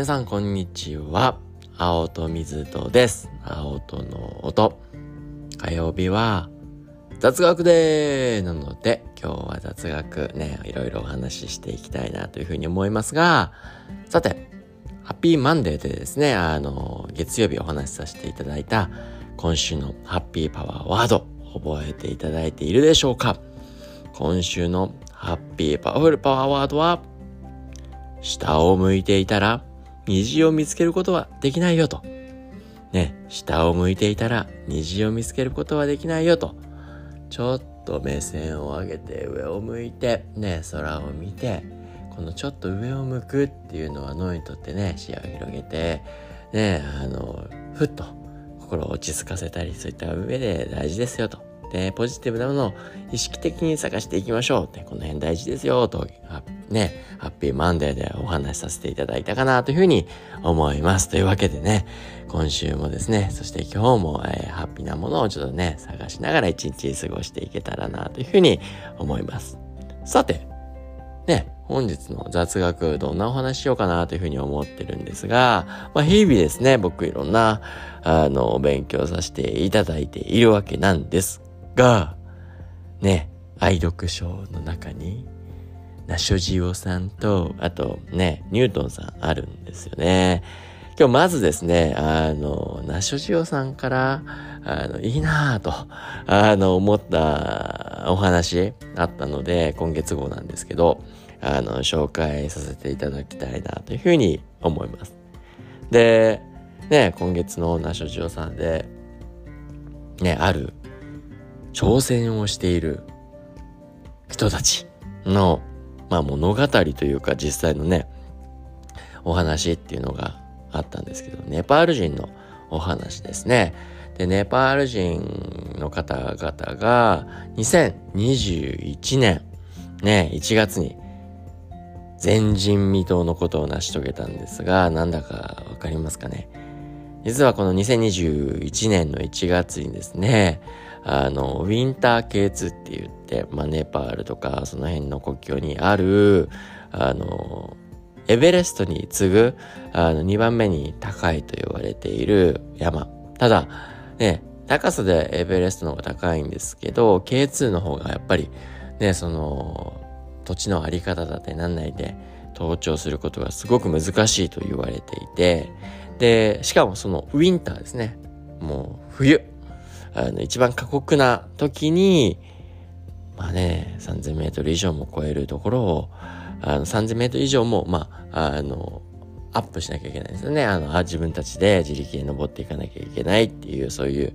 皆さんこんにちは。青と水とです。青との音。火曜日は雑学でーなので、今日は雑学ね、いろいろお話ししていきたいなというふうに思いますが、さて、ハッピーマンデーでですね、あの、月曜日お話しさせていただいた今週のハッピーパワーワード、覚えていただいているでしょうか？今週のハッピーパワフルパワーワードは、下を向いていたら虹を見つけることはできないよと。ね、下を向いていたら虹を見つけることはできないよと。ちょっと目線を上げて上を向いて、ね、空を見て、このちょっと上を向くっていうのは脳にとってね、視野を広げて、ね、あの、ふっと心を落ち着かせたり、そういった上で大事ですよと。で、ポジティブなものを意識的に探していきましょうって、この辺大事ですよと、ね、ハッピーマンデーでお話しさせていただいたかなというふうに思います。というわけでね、今週もですね、そして今日も、えー、ハッピーなものをちょっとね、探しながら一日過ごしていけたらなというふうに思います。さて、ね、本日の雑学どんなお話しようかなというふうに思ってるんですが、まあ日々ですね、僕いろんな、あの、勉強させていただいているわけなんですが、ね、愛読書の中に、ナショジオさんと、あとね、ニュートンさんあるんですよね。今日まずですね、あの、ナショジオさんから、あの、いいなぁと、あの、思ったお話あったので、今月号なんですけど、あの、紹介させていただきたいなというふうに思います。で、ね、今月のナショジオさんで、ね、ある挑戦をしている人たちの、まあ物語というか実際のね、お話っていうのがあったんですけど、ネパール人のお話ですね。で、ネパール人の方々が2021年ね、1月に前人未到のことを成し遂げたんですが、なんだかわかりますかね。実はこの2021年の1月にですね、あの、ウィンター K2 って言って、まあ、ネパールとかその辺の国境にある、あの、エベレストに次ぐ、あの、2番目に高いと言われている山。ただ、ね、高さでエベレストの方が高いんですけど、K2 の方がやっぱり、ね、その、土地のあり方だってなんないで、登頂することがすごく難しいと言われていて、で、しかもそのウィンターですね。もう冬。あの、一番過酷な時に、まあね、3000メートル以上も超えるところを、あの、3000メートル以上も、まあ、あの、アップしなきゃいけないですよね。あの、自分たちで自力で登っていかなきゃいけないっていう、そういう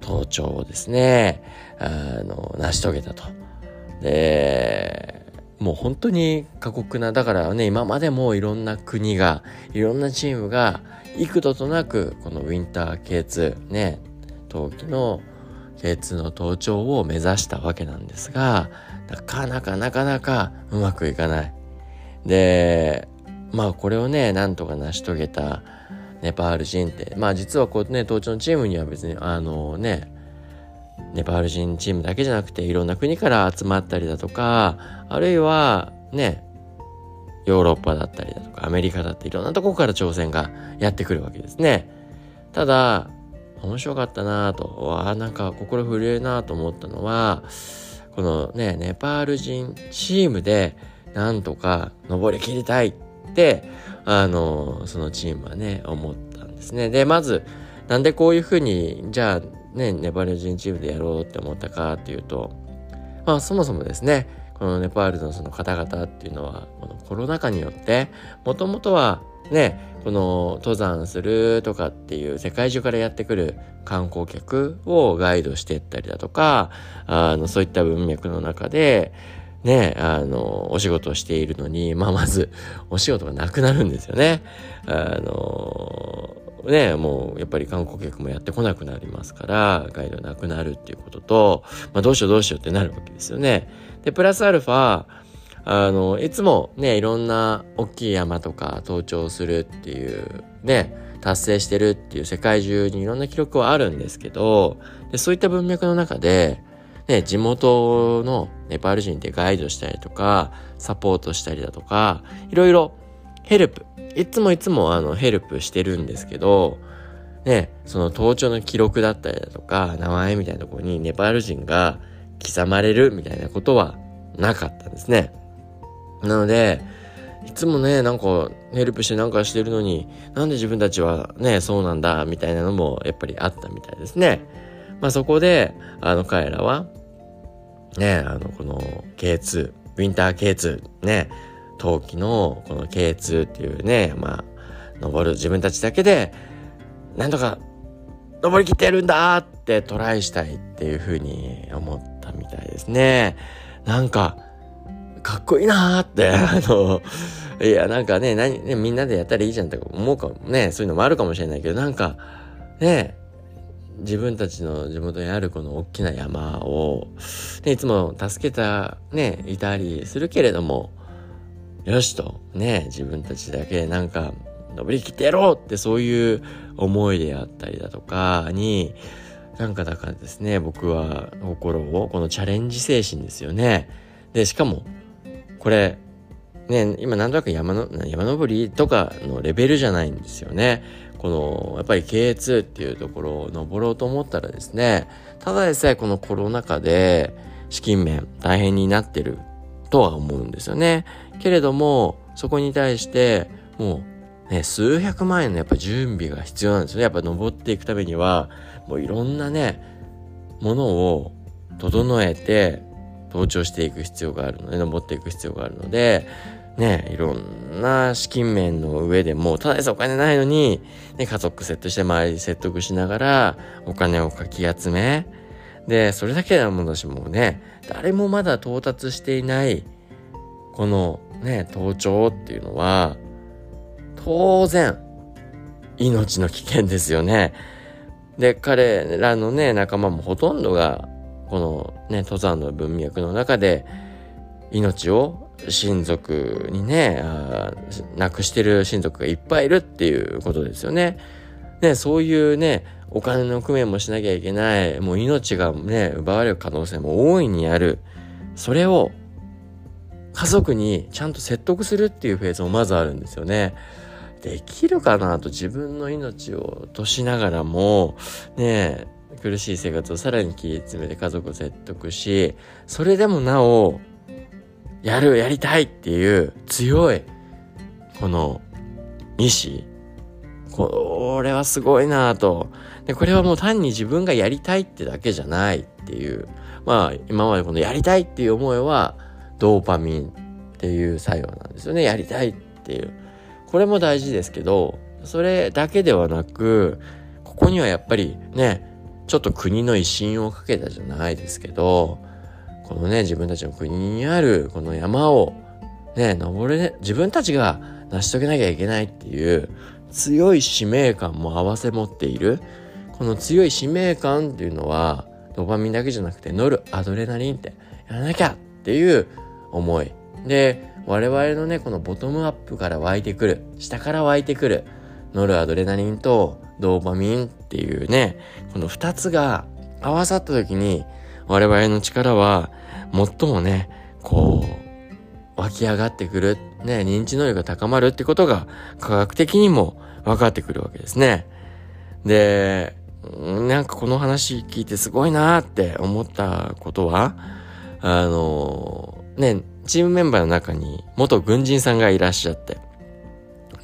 登頂をですね、あの、成し遂げたと。で、もう本当に過酷な、だからね、今までもいろんな国が、いろんなチームが、幾度となく、このウィンター K2、ね、冬季の K2 の登頂を目指したわけなんですが、なかなかなかなかうまくいかない。で、まあこれをね、なんとか成し遂げたネパール人って、まあ実はこうね、登頂のチームには別にあのね、ネパール人チームだけじゃなくていろんな国から集まったりだとか、あるいはね、ヨーロッパだったりだとかアメリカだっていろんなとこから挑戦がやってくるわけですね。ただ、面白かったなぁと、わあなんか心震えるなと思ったのは、このね、ネパール人チームでなんとか登り切りたいって、あの、そのチームはね、思ったんですね。で、まず、なんでこういうふうに、じゃあね、ネパール人チームでやろうって思ったかっていうと、まあそもそもですね、このネパールのその方々っていうのは、このコロナ禍によって、もともとはね、この登山するとかっていう世界中からやってくる観光客をガイドしていったりだとか、あの、そういった文脈の中で、ね、あの、お仕事をしているのに、まあまず、お仕事がなくなるんですよね。あの、ね、もうやっぱり観光客もやってこなくなりますから、ガイドなくなるっていうことと、まあどうしようどうしようってなるわけですよね。で、プラスアルファ、あの、いつもね、いろんな大きい山とか登頂するっていう、ね、達成してるっていう世界中にいろんな記録はあるんですけど、でそういった文脈の中で、ね、地元のネパール人でガイドしたりとか、サポートしたりだとか、いろいろヘルプ。いつもいつもあのヘルプしてるんですけど、ね、その登頂の記録だったりだとか、名前みたいなところにネパール人が刻まれるみたいなことはなかったんですね。なので、いつもね、なんかヘルプしてなんかしてるのに、なんで自分たちはね、そうなんだ、みたいなのもやっぱりあったみたいですね。まあそこで、あの彼らは、ね、あのこの K2、ウィンター K2、ね、冬季のこの K2 っていうね、まあ、登る自分たちだけで、なんとか登りきってるんだってトライしたいっていうふうに思ったみたいですね。なんか、かっこいいなーって、あの、いや、なんかね、何、ね、みんなでやったらいいじゃんって思うかもね、そういうのもあるかもしれないけど、なんか、ね、自分たちの地元にあるこの大きな山を、ね、いつも助けた、ね、いたりするけれども、よしと、ね、自分たちだけなんか、登りきってやろうってそういう思いであったりだとかに、なんかだからですね、僕は心を、このチャレンジ精神ですよね。で、しかも、これ、ね、今なんとなく山の、山登りとかのレベルじゃないんですよね。この、やっぱり K2 っていうところを登ろうと思ったらですね、ただでさえこのコロナ禍で資金面大変になってるとは思うんですよね。けれども、そこに対して、もう、ね、数百万円のやっぱ準備が必要なんですよね。やっぱ登っていくためには、もういろんなね、ものを整えて、登頂していく必要があるので、登っていく必要があるので、ね、いろんな資金面の上でも、ただでさお金ないのに、ね、家族セットして周りに説得しながら、お金をかき集め、で、それだけなものしもね、誰もまだ到達していない、このね、登頂っていうのは、当然、命の危険ですよね。で、彼らのね、仲間もほとんどが、このね、登山の文脈の中で、命を親族にね、亡くしてる親族がいっぱいいるっていうことですよね。ね、そういうね、お金の工面もしなきゃいけない、もう命がね、奪われる可能性も大いにある。それを家族にちゃんと説得するっていうフェーズもまずあるんですよね。できるかなと自分の命を落としながらも、ね苦しい生活をさらに切り詰めて家族を説得し、それでもなお、やる、やりたいっていう強い、この意志。これはすごいなと。で、これはもう単に自分がやりたいってだけじゃないっていう。まあ、今までこのやりたいっていう思いは、ドーパミンっていう作用なんですよね。やりたいっていう。これも大事ですけど、それだけではなく、ここにはやっぱりね、ちょっと国の威信をかけたじゃないですけど、このね、自分たちの国にあるこの山をね、登れ、自分たちが成し遂げなきゃいけないっていう強い使命感も併せ持っている。この強い使命感っていうのは、ドパミンだけじゃなくて、ノルアドレナリンってやらなきゃっていう思い。で、我々のね、このボトムアップから湧いてくる、下から湧いてくる、ノルアドレナリンとドーパミンっていうね、この二つが合わさった時に、我々の力は、最もね、こう、湧き上がってくる、ね、認知能力が高まるってことが科学的にも分かってくるわけですね。で、なんかこの話聞いてすごいなって思ったことは、あの、ね、チームメンバーの中に元軍人さんがいらっしゃって。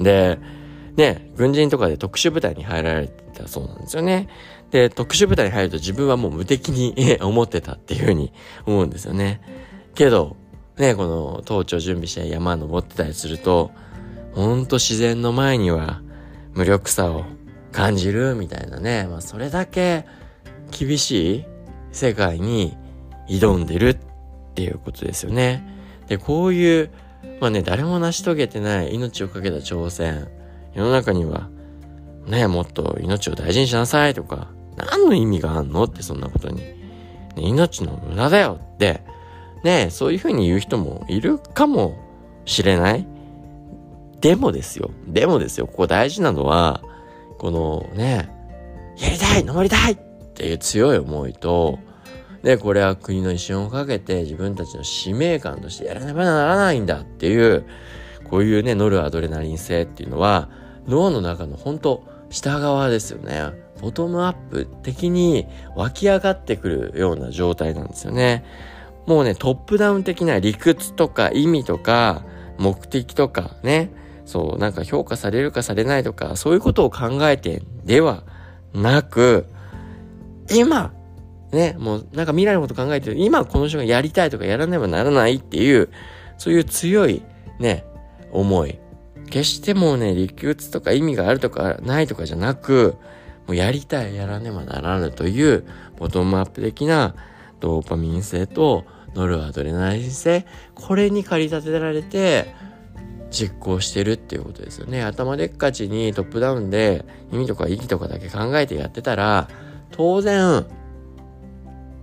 で、ね、軍人とかで特殊部隊に入られてたそうなんですよね。で、特殊部隊に入ると自分はもう無敵に 思ってたっていうふうに思うんですよね。けど、ね、この登頂準備して山登ってたりすると、ほんと自然の前には無力さを感じるみたいなね。まあそれだけ厳しい世界に挑んでるっていうことですよね。で、こういう、まあね、誰も成し遂げてない命を懸けた挑戦。世の中には、ね、もっと命を大事にしなさいとか、何の意味があんのってそんなことに。ね、命の無駄だよって、ね、そういうふうに言う人もいるかもしれない。でもですよ。でもですよ。ここ大事なのは、このね、やりたい登りたいっていう強い思いと、で、これは国の威信をかけて自分たちの使命感としてやらねばならないんだっていう、こういうね、ノルアドレナリン性っていうのは、脳の中の本当下側ですよね。ボトムアップ的に湧き上がってくるような状態なんですよね。もうね、トップダウン的な理屈とか意味とか目的とかね、そう、なんか評価されるかされないとか、そういうことを考えてではなく、今、ね、もうなんか未来のこと考えてる、今この人がやりたいとかやらねばならないっていう、そういう強いね、思い。決してもうね、理屈とか意味があるとかないとかじゃなく、もうやりたい、やらねばならぬという、ボトムアップ的なドーパミン性とノルアドレナリン性、これに駆り立てられて、実行してるっていうことですよね。頭でっかちにトップダウンで意味とか息とかだけ考えてやってたら、当然、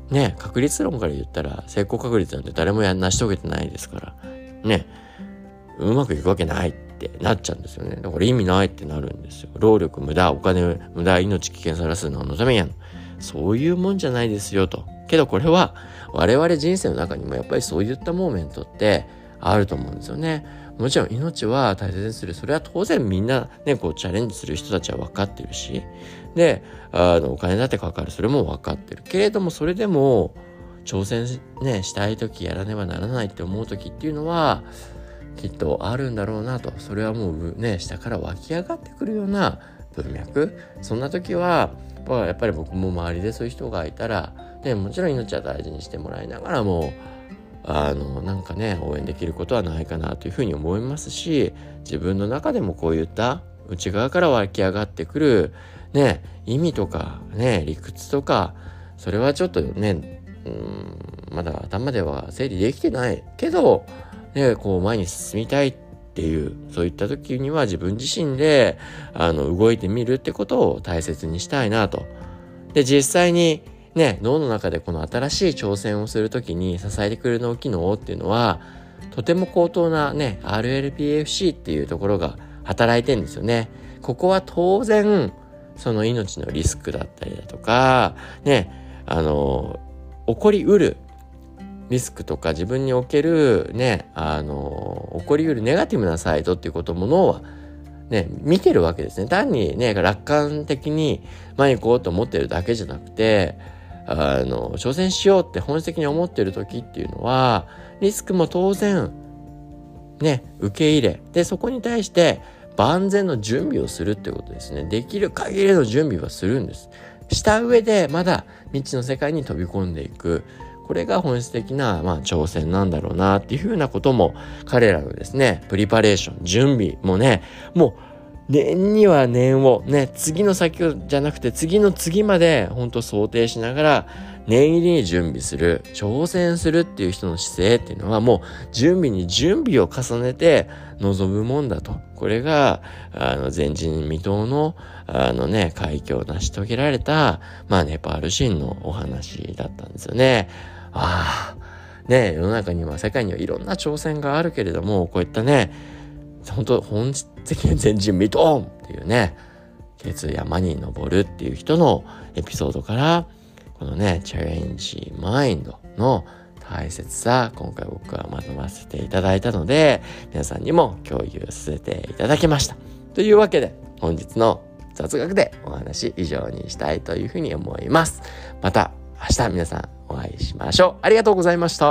ね、確率論から言ったら成功確率なんて誰もや成し遂げてないですから、ね、うまくいくわけないってなっちゃうんですよね。だから意味ないってなるんですよ。労力無駄、お金無駄、命危険さらすののためやん。そういうもんじゃないですよと。けどこれは我々人生の中にもやっぱりそういったモーメントってあると思うんですよね。もちろん命は大切にする。それは当然みんなね、こうチャレンジする人たちは分かってるし。で、あの、お金だってかかる。それも分かってる。けれども、それでも、挑戦ね、したい時やらねばならないって思う時っていうのは、きっとあるんだろうなと。それはもうね、下から湧き上がってくるような文脈。そんな時は、やっぱり僕も周りでそういう人がいたら、ね、もちろん命は大事にしてもらいながらも、あのなんかね応援できることはないかなというふうに思いますし自分の中でもこういった内側から湧き上がってくるね意味とかね理屈とかそれはちょっとねうんまだ頭では整理できてないけど、ね、こう前に進みたいっていうそういった時には自分自身であの動いてみるってことを大切にしたいなと。で実際にね、脳の中でこの新しい挑戦をするときに支えてくれる脳機能っていうのは、とても高等なね、RLPFC っていうところが働いてんですよね。ここは当然、その命のリスクだったりだとか、ね、あの、起こりうるリスクとか自分におけるね、あの、起こりうるネガティブなサイドっていうことも脳はね、見てるわけですね。単にね、楽観的に前に行こうと思ってるだけじゃなくて、あの、挑戦しようって本質的に思ってる時っていうのは、リスクも当然、ね、受け入れ、で、そこに対して万全の準備をするってことですね。できる限りの準備はするんです。した上で、まだ未知の世界に飛び込んでいく。これが本質的な、まあ、挑戦なんだろうなっていうふうなことも彼らのですね、プリパレーション、準備もね、もう年には年を、ね、次の先じゃなくて次の次まで本当想定しながら念入りに準備する、挑戦するっていう人の姿勢っていうのはもう準備に準備を重ねて臨むもんだと。これが、あの、前人未到の、あのね、快挙を成し遂げられた、まあ、ネパール人のお話だったんですよね。ああ、ね、世の中には世界にはいろんな挑戦があるけれども、こういったね、本当本質的に前人未到っていうね、決山に登るっていう人のエピソードから、このね、チャレンジマインドの大切さ、今回僕はまとませていただいたので、皆さんにも共有させていただきました。というわけで、本日の雑学でお話以上にしたいというふうに思います。また明日皆さんお会いしましょう。ありがとうございました。